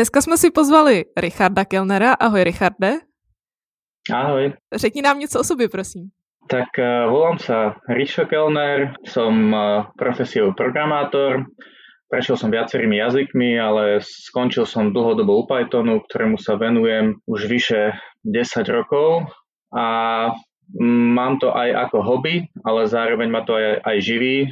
Dneska jsme si pozvali Richarda Kellnera. Ahoj, Richarde. Ahoj. Řekni nám něco o sobě, prosím. Tak uh, volám sa Rišo Kellner, som uh, profesiou programátor, prešiel som viacerými jazykmi, ale skončil som dlhodobo u Pythonu, ktorému sa venujem už vyše 10 rokov a mám to aj ako hobby, ale zároveň ma to aj, aj živí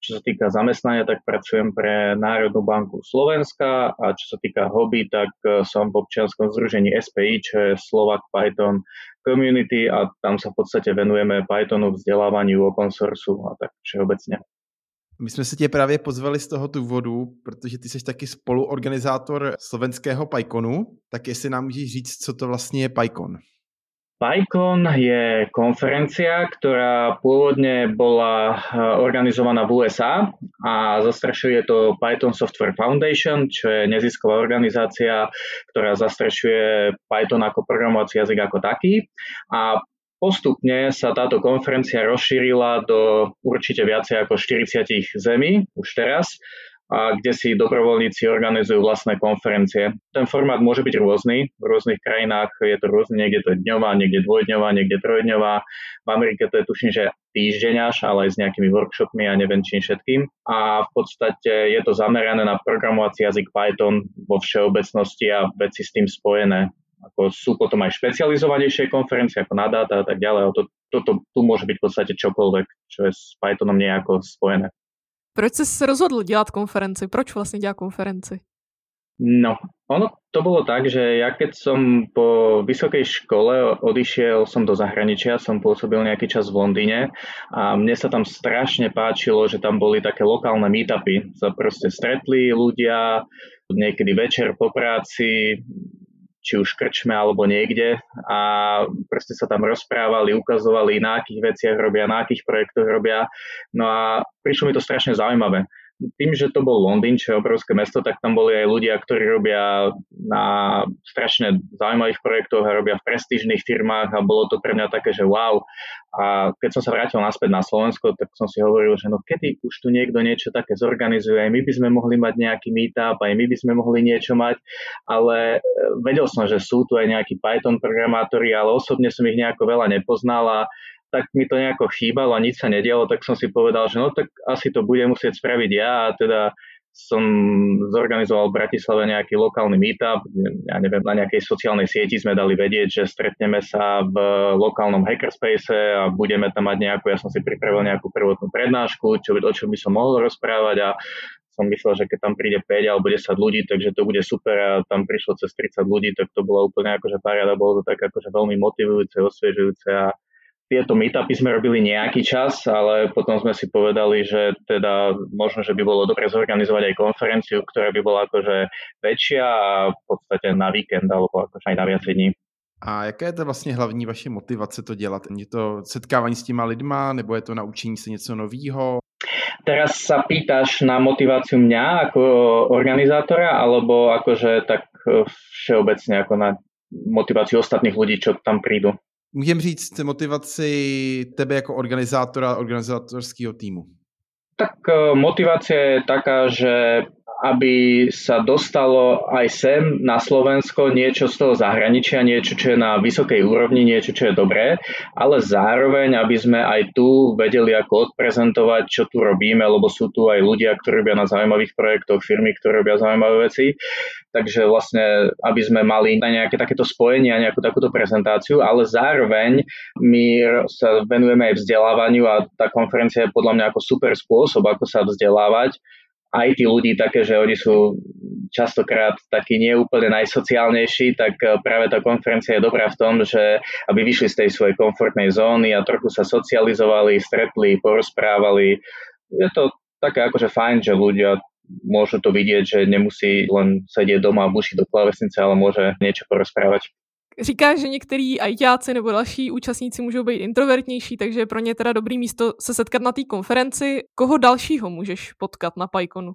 čo sa týka zamestnania, tak pracujem pre Národnú banku Slovenska a čo sa týka hobby, tak e, som v občianskom združení SPI, čo je Slovak Python Community a tam sa v podstate venujeme Pythonu, vzdelávaniu, open source a tak všeobecně. My jsme se tě právě pozvali z toho důvodu, protože ty jsi taky spoluorganizátor slovenského PyConu, tak jestli nám můžeš říct, co to vlastně je PyCon. PyCon je konferencia, ktorá pôvodne bola eh, organizovaná v USA a zastrešuje to Python Software Foundation, čo je nezisková organizácia, ktorá zastrešuje Python ako programovací jazyk ako taký. A Postupne sa táto konferencia rozšírila do určite viacej ako 40 zemí už teraz a kde si dobrovoľníci organizujú vlastné konferencie. Ten formát môže byť rôzny, v rôznych krajinách je to rôzne, niekde to je dňová, niekde dvojdňová, niekde trojdňová. V Amerike to je tuším, že týždeň až, ale aj s nejakými workshopmi a neviem čím všetkým. A v podstate je to zamerané na programovací jazyk Python vo všeobecnosti a veci s tým spojené. Ako sú potom aj špecializovanejšie konferencie ako na dáta a tak ďalej. Toto to, to, tu môže byť v podstate čokoľvek, čo je s Pythonom nejako spojené. Proč jsi se rozhodl dělat konferenci? Proč vlastně dělá konferenci? No, ono to bolo tak, že ja keď som po vysokej škole odišiel som do zahraničia, som pôsobil nejaký čas v Londýne a mne sa tam strašne páčilo, že tam boli také lokálne meetupy. Sa proste stretli ľudia, niekedy večer po práci, či už krčme alebo niekde a proste sa tam rozprávali, ukazovali, na akých veciach robia, na akých projektoch robia. No a prišlo mi to strašne zaujímavé tým, že to bol Londýn, čo je obrovské mesto, tak tam boli aj ľudia, ktorí robia na strašne zaujímavých projektoch a robia v prestížnych firmách a bolo to pre mňa také, že wow. A keď som sa vrátil naspäť na Slovensko, tak som si hovoril, že no kedy už tu niekto niečo také zorganizuje, aj my by sme mohli mať nejaký meetup, aj my by sme mohli niečo mať, ale e, vedel som, že sú tu aj nejakí Python programátori, ale osobne som ich nejako veľa nepoznal a tak mi to nejako chýbalo a nič sa nedialo, tak som si povedal, že no tak asi to budem musieť spraviť ja a teda som zorganizoval v Bratislave nejaký lokálny meetup, ja neviem, na nejakej sociálnej sieti sme dali vedieť, že stretneme sa v lokálnom hackerspace a budeme tam mať nejakú, ja som si pripravil nejakú prvotnú prednášku, čo, o čom by som mohol rozprávať a som myslel, že keď tam príde 5 alebo 10 ľudí, takže to bude super a tam prišlo cez 30 ľudí, tak to bolo úplne akože paráda, bolo to tak akože veľmi motivujúce, osviežujúce a tieto meetupy sme robili nejaký čas, ale potom sme si povedali, že teda možno, že by bolo dobre zorganizovať aj konferenciu, ktorá by bola akože väčšia a v podstate na víkend alebo akože aj na viacej dní. A jaká je to vlastně hlavní vaše motivace to dělat? Je to setkávání s těma lidma, nebo je to naučení se něco nového? Teraz sa pýtaš na motiváciu mňa ako organizátora, alebo akože tak všeobecne ako na motiváciu ostatných ľudí, čo tam prídu? Můžeme říct motivaci tebe jako organizátora organizátorského týmu? Tak e, motivácia je taká, že aby sa dostalo aj sem na Slovensko niečo z toho zahraničia, niečo, čo je na vysokej úrovni, niečo, čo je dobré, ale zároveň, aby sme aj tu vedeli ako odprezentovať, čo tu robíme, lebo sú tu aj ľudia, ktorí robia na zaujímavých projektoch, firmy, ktoré robia zaujímavé veci. Takže vlastne, aby sme mali nejaké takéto spojenie a nejakú takúto prezentáciu, ale zároveň my sa venujeme aj vzdelávaniu a tá konferencia je podľa mňa ako super spôsob, ako sa vzdelávať aj tí ľudí také, že oni sú častokrát takí neúplne najsociálnejší, tak eh, práve tá konferencia je dobrá v tom, že aby vyšli z tej svojej komfortnej zóny a trochu sa socializovali, stretli, porozprávali. Je to také akože fajn, že ľudia môžu to vidieť, že nemusí len sedieť doma a bušiť do klavesnice, ale môže niečo porozprávať. Říká, že některý ajťáci nebo další účastníci můžou být introvertnější, takže je pro ně teda dobrý místo se setkat na té konferenci. Koho dalšího můžeš potkat na PyConu?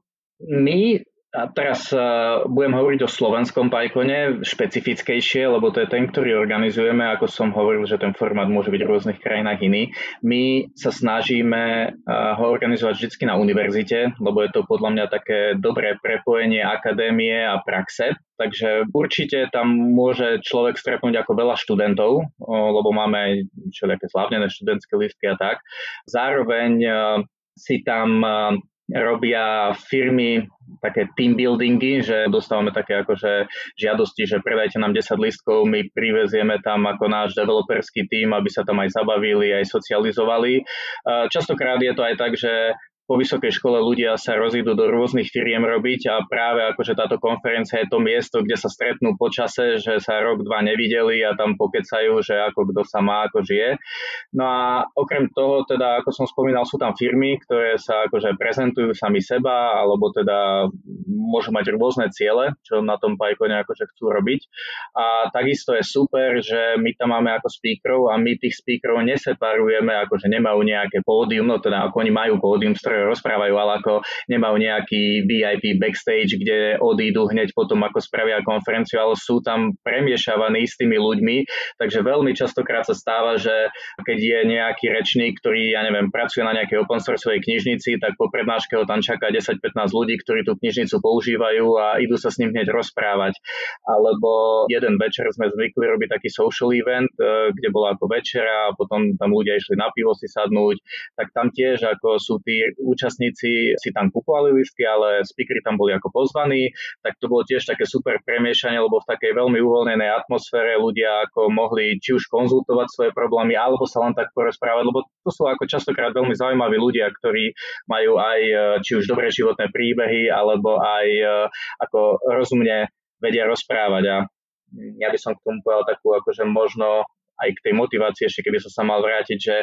My a teraz uh, budem hovoriť o slovenskom PyCone špecifickejšie, lebo to je ten, ktorý organizujeme. Ako som hovoril, že ten formát môže byť v rôznych krajinách iný. My sa snažíme uh, ho organizovať vždy na univerzite, lebo je to podľa mňa také dobré prepojenie akadémie a praxe. Takže určite tam môže človek stretnúť ako veľa študentov, lebo máme všelijaké slávnené študentské listky a tak. Zároveň si tam robia firmy také team buildingy, že dostávame také akože žiadosti, že predajte nám 10 listkov, my privezieme tam ako náš developerský tým, aby sa tam aj zabavili, aj socializovali. Častokrát je to aj tak, že po vysokej škole ľudia sa rozídu do rôznych firiem robiť a práve akože táto konferencia je to miesto, kde sa stretnú počase, že sa rok, dva nevideli a tam pokecajú, že ako kto sa má, ako žije. No a okrem toho, teda, ako som spomínal, sú tam firmy, ktoré sa akože prezentujú sami seba, alebo teda môžu mať rôzne ciele, čo na tom PyCone akože chcú robiť. A takisto je super, že my tam máme ako speakerov a my tých speakerov neseparujeme, akože nemajú nejaké pódium, no teda ako oni majú pódium, z rozprávajú, ale ako nemajú nejaký VIP backstage, kde odídu hneď potom, ako spravia konferenciu, ale sú tam premiešavaní s tými ľuďmi, takže veľmi častokrát sa stáva, že keď je nejaký rečník, ktorý, ja neviem, pracuje na nejakej open sourceovej knižnici, tak po prednáške ho tam čaká 10-15 ľudí, ktorí tú knižnicu používajú a idú sa s ním hneď rozprávať. Alebo jeden večer sme zvykli robiť taký social event, e, kde bola ako večera a potom tam ľudia išli na pivo si sadnúť, tak tam tiež ako sú tí účastníci si tam kupovali listky, ale speakery tam boli ako pozvaní, tak to bolo tiež také super premiešanie, lebo v takej veľmi uvoľnenej atmosfére ľudia ako mohli či už konzultovať svoje problémy, alebo sa len tak porozprávať, lebo to sú ako častokrát veľmi zaujímaví ľudia, ktorí majú aj e, či už dobré životné príbehy, alebo aj e, ako rozumne vedia rozprávať. A ja by som k tomu povedal takú akože možno aj k tej motivácii, ešte keby som sa mal vrátiť, že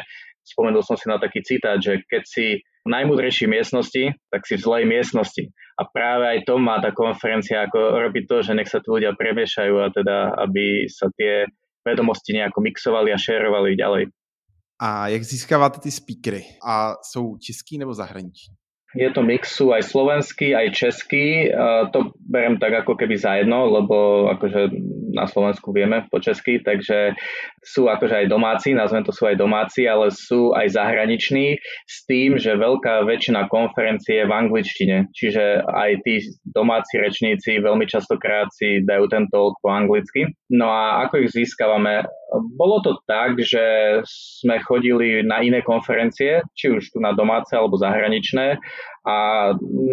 spomenul som si na taký citát, že keď si v najmudrejšej miestnosti, tak si v zlej miestnosti. A práve aj to má tá konferencia, ako robiť to, že nech sa tu ľudia premiešajú a teda, aby sa tie vedomosti nejako mixovali a šerovali ďalej. A jak získáváte ty speakery? A jsou český nebo zahraniční? Je to mix, sú aj slovenský, aj český. To berem tak ako keby za jedno, lebo akože na Slovensku vieme po česky, takže sú akože aj domáci, nazvem to sú aj domáci, ale sú aj zahraniční s tým, že veľká väčšina konferencie je v angličtine, čiže aj tí domáci rečníci veľmi častokrát si dajú ten talk po anglicky. No a ako ich získavame? Bolo to tak, že sme chodili na iné konferencie, či už tu na domáce alebo zahraničné a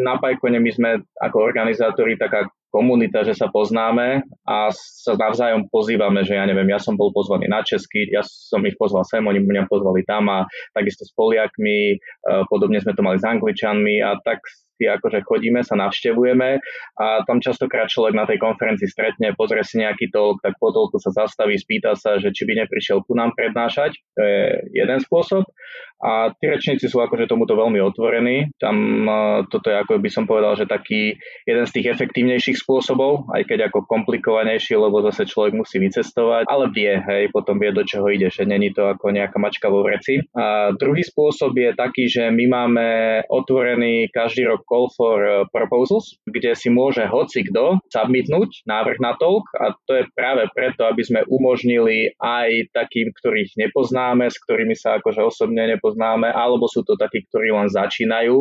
na Pajkone my sme ako organizátori taká komunita, že sa poznáme a sa navzájom pozývame, že ja neviem, ja som bol pozvaný na Česky, ja som ich pozval sem, oni mňa pozvali tam a takisto s Poliakmi, e, podobne sme to mali s Angličanmi a tak si akože chodíme, sa navštevujeme a tam častokrát človek na tej konferencii stretne, pozrie si nejaký talk, tak po toľku sa zastaví, spýta sa, že či by neprišiel ku nám prednášať. To je jeden spôsob. A tí rečníci sú akože tomuto veľmi otvorení. Tam toto je ako by som povedal, že taký jeden z tých efektívnejších spôsobov, aj keď ako komplikovanejší, lebo zase človek musí vycestovať, ale vie, hej, potom vie, do čoho ide, že není to ako nejaká mačka vo vreci. A druhý spôsob je taký, že my máme otvorený každý rok call for proposals, kde si môže hoci kto submitnúť návrh na talk a to je práve preto, aby sme umožnili aj takým, ktorých nepoznáme, s ktorými sa akože osobne nepoznáme, alebo sú to takí, ktorí len začínajú,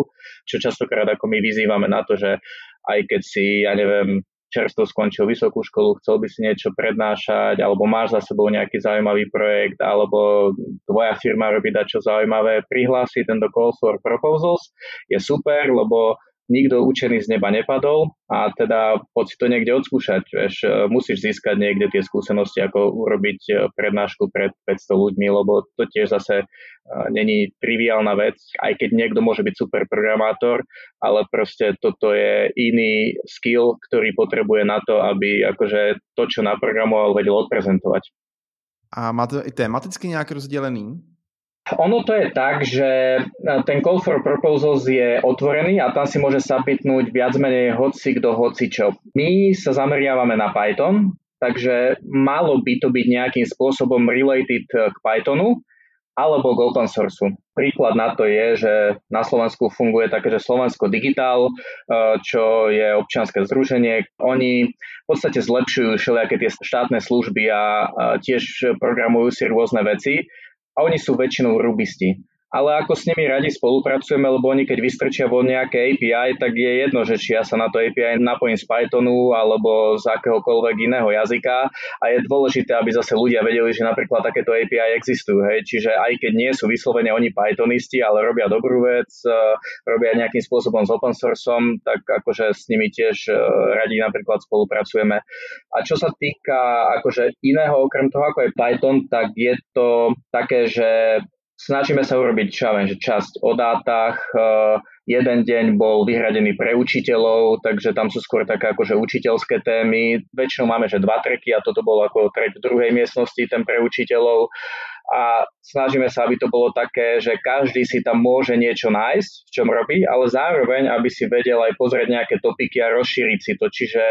čo častokrát ako my vyzývame na to, že aj keď si, ja neviem, čerstvo skončil vysokú školu, chcel by si niečo prednášať, alebo máš za sebou nejaký zaujímavý projekt, alebo tvoja firma robí čo zaujímavé, prihlási tento Call for Proposals, je super, lebo nikto učený z neba nepadol a teda poď si to niekde odskúšať. Vieš, e, musíš získať niekde tie skúsenosti, ako urobiť e, prednášku pred 500 ľuďmi, lebo to tiež zase e, není triviálna vec, aj keď niekto môže byť super programátor, ale proste toto je iný skill, ktorý potrebuje na to, aby akože to, čo naprogramoval, vedel odprezentovať. A má to tematicky nějak rozdělený? Ono to je tak, že e, ten call for proposals je otvorený a tam si môže submitnúť viac menej hoci kto, hoci čo. My sa zameriavame na Python, takže malo by to byť nejakým spôsobom related k Pythonu alebo k open source. Príklad na to je, že na Slovensku funguje také, že Slovensko Digital, e, čo je občianske združenie. Oni v podstate zlepšujú všelijaké tie štátne služby a tiež programujú si rôzne veci a oni sú väčšinou rubisti ale ako s nimi radi spolupracujeme, lebo oni keď vystrčia vo nejaké API, tak je jedno, že či ja sa na to API napojím z Pythonu alebo z akéhokoľvek iného jazyka a je dôležité, aby zase ľudia vedeli, že napríklad takéto API existujú. Hej? Čiže aj keď nie sú vyslovene oni Pythonisti, ale robia dobrú vec, e, robia nejakým spôsobom s open sourceom, tak akože s nimi tiež e, radi napríklad spolupracujeme. A čo sa týka akože iného, okrem toho ako je Python, tak je to také, že Snažíme sa urobiť že časť o dátach. Eh, jeden deň bol vyhradený pre učiteľov, takže tam sú skôr také akože učiteľské témy. Väčšinou máme, že dva treky a toto bolo ako trek druhej miestnosti, ten pre učiteľov. A snažíme sa, aby to bolo také, že každý si tam môže niečo nájsť, v čom robí, ale zároveň, aby si vedel aj pozrieť nejaké topiky a rozšíriť si to. Čiže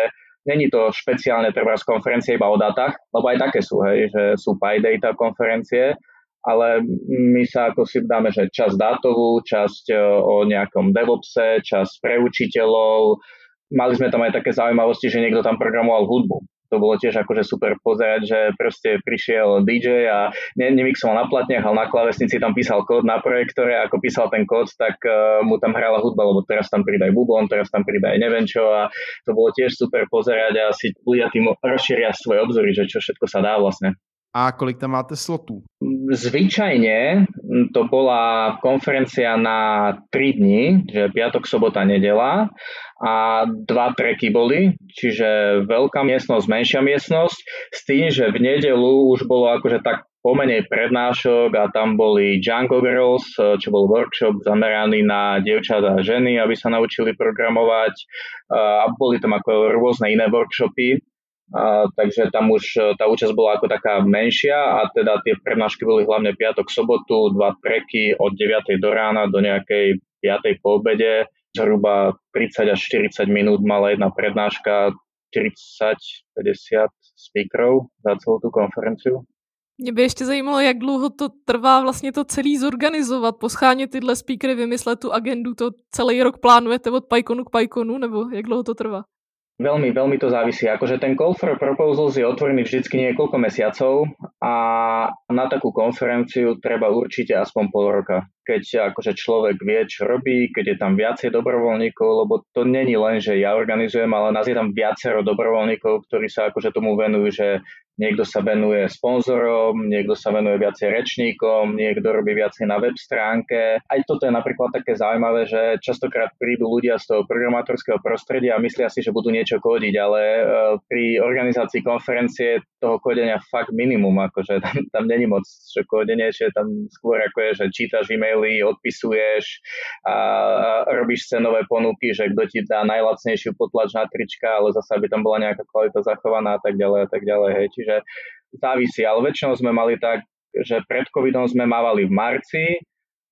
Není to špeciálne treba z konferencie iba o dátach, lebo aj také sú, hej, že sú PyData konferencie, ale my sa ako si dáme, že časť dátovú, časť e, o nejakom DevOpse, časť pre učiteľov. Mali sme tam aj také zaujímavosti, že niekto tam programoval hudbu. To bolo tiež akože super pozerať, že proste prišiel DJ a ne, nemixoval na platniach, ale na klavesnici tam písal kód na projektore a ako písal ten kód, tak uh, mu tam hrala hudba, lebo teraz tam pridaj bubon, teraz tam pridaj neviem čo a to bolo tiež super pozerať a si ľudia tým rozšíria svoje obzory, že čo všetko sa dá vlastne. A kolik tam máte slotů? Zvyčajne to bola konferencia na 3 dní, že piatok, sobota, nedela a dva treky boli, čiže veľká miestnosť, menšia miestnosť, s tým, že v nedelu už bolo akože tak pomenej prednášok a tam boli Django Girls, čo bol workshop zameraný na dievčatá a ženy, aby sa naučili programovať a boli tam ako rôzne iné workshopy a, takže tam už e, tá účasť bola ako taká menšia a teda tie prednášky boli hlavne piatok, sobotu, dva treky od 9. do rána do nejakej 5. po obede. Zhruba 30 až 40 minút mala jedna prednáška, 40-50 speakerov za celú tú konferenciu. Mě by ještě zajímalo, jak dlouho to trvá vlastně to celý zorganizovat, poschánět tyhle speakery, vymyslet tu agendu, to celý rok plánujete od PyConu k PyConu, nebo jak dlouho to trvá? Veľmi, veľmi to závisí. Akože ten call for proposals je otvorený vždycky niekoľko mesiacov a na takú konferenciu treba určite aspoň pol roka. Keď akože človek vie, čo robí, keď je tam viacej dobrovoľníkov, lebo to není len, že ja organizujem, ale nás je tam viacero dobrovoľníkov, ktorí sa akože tomu venujú, že Niekto sa venuje sponzorom, niekto sa venuje viacej rečníkom, niekto robí viacej na web stránke. Aj toto je napríklad také zaujímavé, že častokrát prídu ľudia z toho programátorského prostredia a myslia si, že budú niečo kódiť, ale e, pri organizácii konferencie toho kodenia fakt minimum, akože tam, tam není moc čo kodenie, že tam skôr ako je, že čítaš e-maily, odpisuješ a, robíš cenové ponuky, že kto ti dá najlacnejšiu potlač na trička, ale zase aby tam bola nejaká kvalita zachovaná a tak ďalej a tak ďalej. Hej. Čiže závisí, ale väčšinou sme mali tak, že pred covidom sme mávali v marci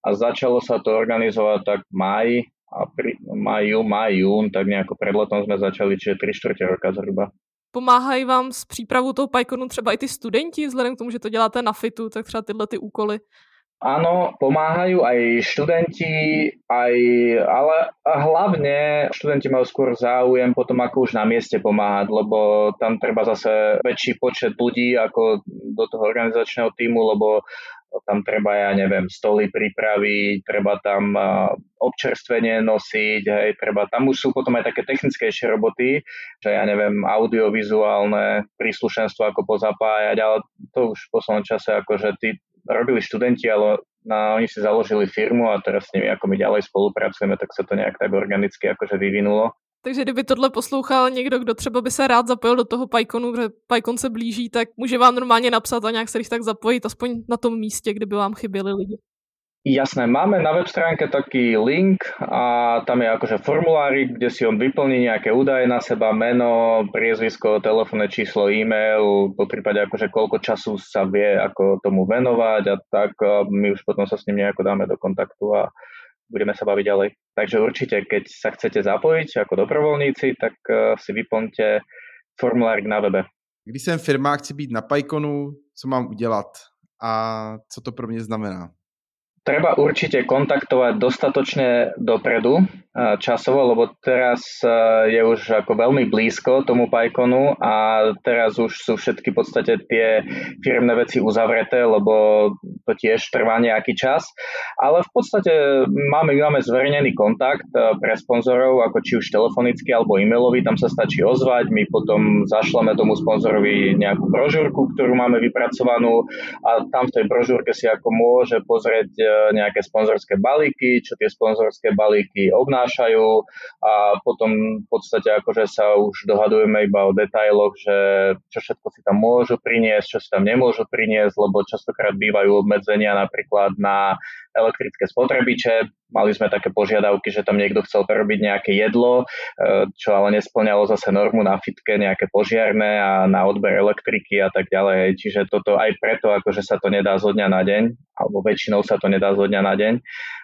a začalo sa to organizovať tak v máji, a pri maju, maj, jún, tak nejako pred letom sme začali, čiže 3 čtvrte roka zhruba. Pomáhají vám s přípravou toho PyConu třeba i ty studenti, vzhledem k tomu, že to děláte na FITu, tak třeba tyhle ty úkoly Áno, pomáhajú aj študenti, aj, ale hlavne študenti majú skôr záujem potom ako už na mieste pomáhať, lebo tam treba zase väčší počet ľudí ako do toho organizačného týmu, lebo tam treba, ja neviem, stoly pripraviť, treba tam občerstvenie nosiť, hej, treba, tam už sú potom aj také technickejšie roboty, že ja neviem, audiovizuálne príslušenstvo ako pozapájať, ale to už v poslednom čase akože tí robili študenti, ale na, oni si založili firmu a teraz s nimi ako my ďalej spolupracujeme, tak sa to nejak tak organicky akože vyvinulo. Takže kdyby tohle poslouchal někdo, kdo třeba by se rád zapojil do toho PyConu, protože PyCon se blíží, tak může vám normálně napsat a nějak se tak zapojit, aspoň na tom místě, kde by vám chyběli lidi. Jasné, máme na web stránke taký link a tam je akože formulárik, kde si on vyplní nejaké údaje na seba, meno, priezvisko, telefónne číslo, e-mail, po prípade akože koľko času sa vie ako tomu venovať a tak my už potom sa s ním nejako dáme do kontaktu a budeme sa baviť ďalej. Takže určite, keď sa chcete zapojiť ako dobrovoľníci, tak eh, si vyplňte formulárik na webe. Když jsem firma, chci být na PyConu, co mám udělat a co to pro mě znamená? Treba určite kontaktovať dostatočne dopredu časovo, lebo teraz je už ako veľmi blízko tomu PyConu a teraz už sú všetky v podstate tie firmné veci uzavreté, lebo to tiež trvá nejaký čas. Ale v podstate máme, máme zverejnený kontakt pre sponzorov, ako či už telefonicky alebo e-mailový, tam sa stačí ozvať, my potom zašleme tomu sponzorovi nejakú brožúrku, ktorú máme vypracovanú a tam v tej brožúrke si ako môže pozrieť nejaké sponzorské balíky, čo tie sponzorské balíky obnášajú a potom v podstate akože sa už dohadujeme iba o detailoch, že čo všetko si tam môžu priniesť, čo si tam nemôžu priniesť, lebo častokrát bývajú obmedzenia napríklad na elektrické spotrebiče. Mali sme také požiadavky, že tam niekto chcel prerobiť nejaké jedlo, e, čo ale nesplňalo zase normu na fitke, nejaké požiarné a na odber elektriky a tak ďalej. Čiže toto aj preto, akože sa to nedá zo dňa na deň, alebo väčšinou sa to nedá zo dňa na deň.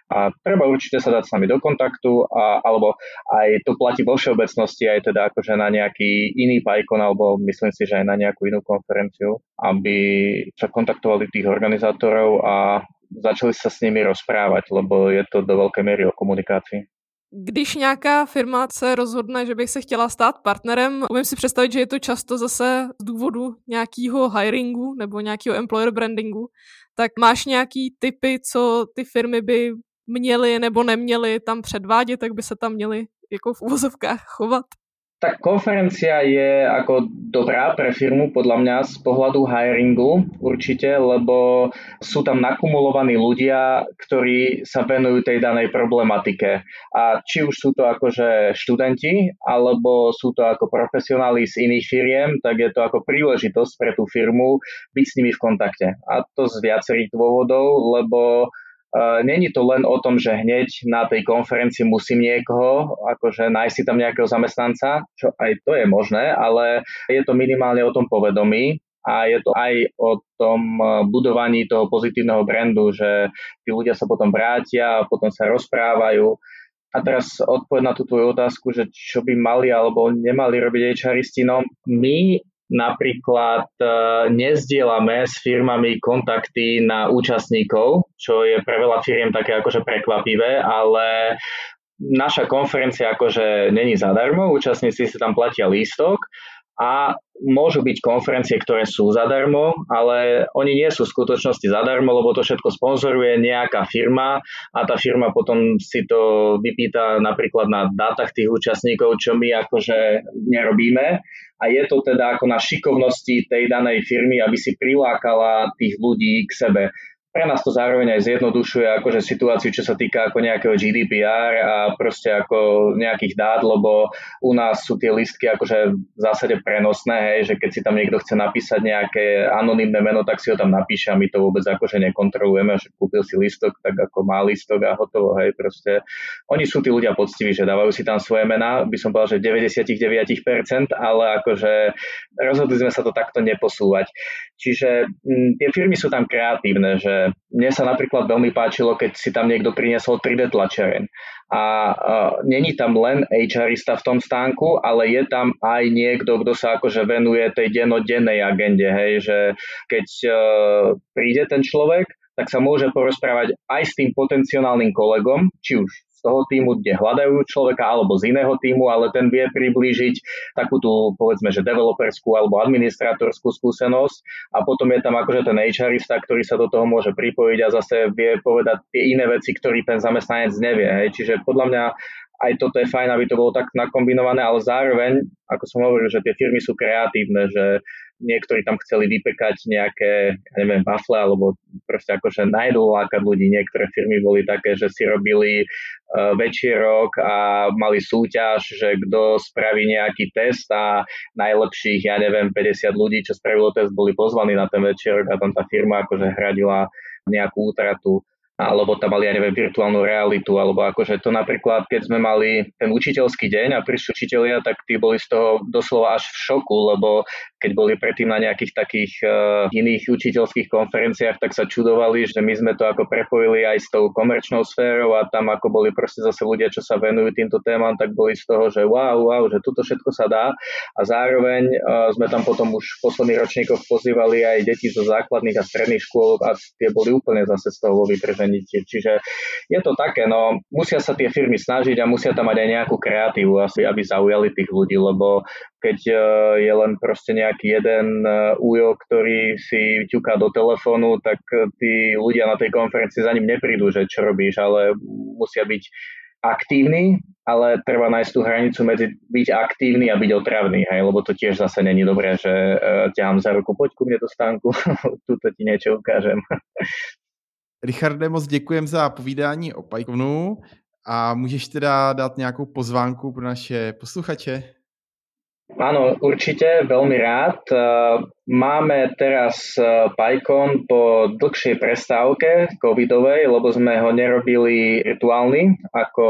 A treba určite sa dať s nami do kontaktu, a, alebo aj to platí vo všeobecnosti, aj teda akože na nejaký iný PyCon, alebo myslím si, že aj na nejakú inú konferenciu, aby sa kontaktovali tých organizátorov a začali sa s nimi rozprávať, lebo je to do veľkej miery o komunikácii. Když nějaká firma se rozhodne, že bych se chtěla stát partnerem, umím si představit, že je to často zase z důvodu nějakého hiringu nebo nějakého employer brandingu, tak máš nějaký typy, co ty firmy by měly nebo neměly tam předvádět, tak by se tam měly jako v úvozovkách chovat? Tak konferencia je ako dobrá pre firmu podľa mňa z pohľadu hiringu určite, lebo sú tam nakumulovaní ľudia, ktorí sa venujú tej danej problematike. A či už sú to akože študenti, alebo sú to ako profesionáli z iných firiem, tak je to ako príležitosť pre tú firmu byť s nimi v kontakte. A to z viacerých dôvodov, lebo Není to len o tom, že hneď na tej konferencii musím niekoho, akože nájsť si tam nejakého zamestnanca, čo aj to je možné, ale je to minimálne o tom povedomí a je to aj o tom budovaní toho pozitívneho brandu, že tí ľudia sa potom vrátia potom sa rozprávajú. A teraz odpoveď na tú tvoju otázku, že čo by mali alebo nemali robiť HRisti, no my Napríklad e, nezdielame s firmami kontakty na účastníkov, čo je pre veľa firiem také akože prekvapivé, ale naša konferencia akože není zadarmo, účastníci si tam platia lístok a môžu byť konferencie, ktoré sú zadarmo, ale oni nie sú v skutočnosti zadarmo, lebo to všetko sponzoruje nejaká firma a tá firma potom si to vypýta napríklad na dátach tých účastníkov, čo my akože nerobíme. A je to teda ako na šikovnosti tej danej firmy, aby si prilákala tých ľudí k sebe pre nás to zároveň aj zjednodušuje akože situáciu, čo sa týka ako nejakého GDPR a proste ako nejakých dát, lebo u nás sú tie listky akože v zásade prenosné, hej, že keď si tam niekto chce napísať nejaké anonymné meno, tak si ho tam napíše a my to vôbec akože nekontrolujeme, že kúpil si listok, tak ako má listok a hotovo, hej, proste. Oni sú tí ľudia poctiví, že dávajú si tam svoje mená, by som povedal, že 99%, ale akože rozhodli sme sa to takto neposúvať. Čiže m, tie firmy sú tam kreatívne, že mne sa napríklad veľmi páčilo, keď si tam niekto priniesol 3D tlačiareň. A uh, není tam len HRista v tom stánku, ale je tam aj niekto, kto sa akože venuje tej denodennej agende, hej, že keď uh, príde ten človek, tak sa môže porozprávať aj s tým potenciálnym kolegom, či už z toho týmu, kde hľadajú človeka, alebo z iného týmu, ale ten vie priblížiť takú tú, povedzme, že developerskú alebo administratorskú skúsenosť a potom je tam akože ten HRista, ktorý sa do toho môže pripojiť a zase vie povedať tie iné veci, ktorý ten zamestnanec nevie. Hej. Čiže podľa mňa aj toto je fajn, aby to bolo tak nakombinované, ale zároveň, ako som hovoril, že tie firmy sú kreatívne, že niektorí tam chceli vypekať nejaké, ja neviem, wafle, alebo proste akože najdú lákať ľudí. Niektoré firmy boli také, že si robili uh, večierok a mali súťaž, že kto spraví nejaký test a najlepších, ja neviem, 50 ľudí, čo spravilo test, boli pozvaní na ten večierok a tam tá firma akože hradila nejakú útratu alebo tam mali, ja neviem, virtuálnu realitu, alebo akože to napríklad, keď sme mali ten učiteľský deň a prišli učiteľia, tak tí boli z toho doslova až v šoku, lebo keď boli predtým na nejakých takých uh, iných učiteľských konferenciách, tak sa čudovali, že my sme to ako prepojili aj s tou komerčnou sférou a tam ako boli proste zase ľudia, čo sa venujú týmto témam, tak boli z toho, že wow, wow, že toto všetko sa dá a zároveň uh, sme tam potom už v posledných ročníkoch pozývali aj deti zo základných a stredných škôl a tie boli úplne zase z toho vo vytržení. Čiže je to také, no musia sa tie firmy snažiť a musia tam mať aj nejakú kreatívu asi, aby zaujali tých ľudí, lebo keď uh, je len proste nejaký jeden e, újo, ktorý si ťuká do telefónu, tak e, tí ľudia na tej konferencii za ním neprídu, že čo robíš, ale musia byť aktívni, ale treba nájsť tú hranicu medzi byť aktívny a byť otravný, hej, lebo to tiež zase není dobré, že uh, ťahám za ruku, poď ku mne do stánku, tuto ti niečo ukážem. Richarde, moc děkujem za povídání o Pythonu a můžeš teda dát nějakou pozvánku pro naše posluchače? Áno, určite, veľmi rád. E, máme teraz e, PyCon po dlhšej prestávke covidovej, lebo sme ho nerobili rituálny, ako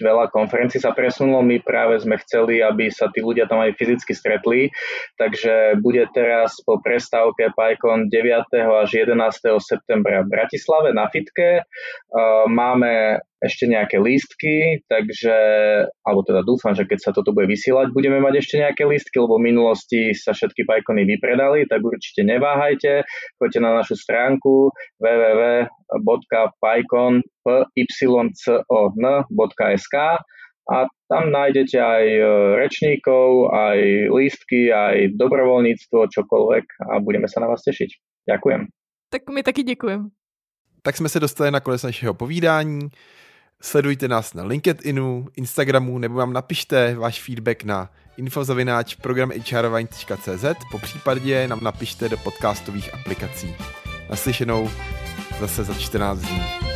veľa konferencií sa presunulo. My práve sme chceli, aby sa tí ľudia tam aj fyzicky stretli, takže bude teraz po prestávke PyCon 9. až 11. septembra v Bratislave na Fitke. Máme ešte nejaké lístky, takže, alebo teda dúfam, že keď sa toto bude vysielať, budeme mať ešte nejaké lístky, lebo v minulosti sa všetky pajkony vypredali, tak určite neváhajte, choďte na našu stránku www.pycon.sk a tam nájdete aj e, rečníkov, aj lístky, aj dobrovoľníctvo, čokoľvek a budeme sa na vás tešiť. Ďakujem. Tak my taky děkujeme. Tak jsme se dostali na konec našeho povídání. Sledujte nás na LinkedInu, Instagramu nebo vám napište váš feedback na infozavináč programhrvine.cz po případě nám napište do podcastových aplikací. Naslyšenou zase za 14 dní.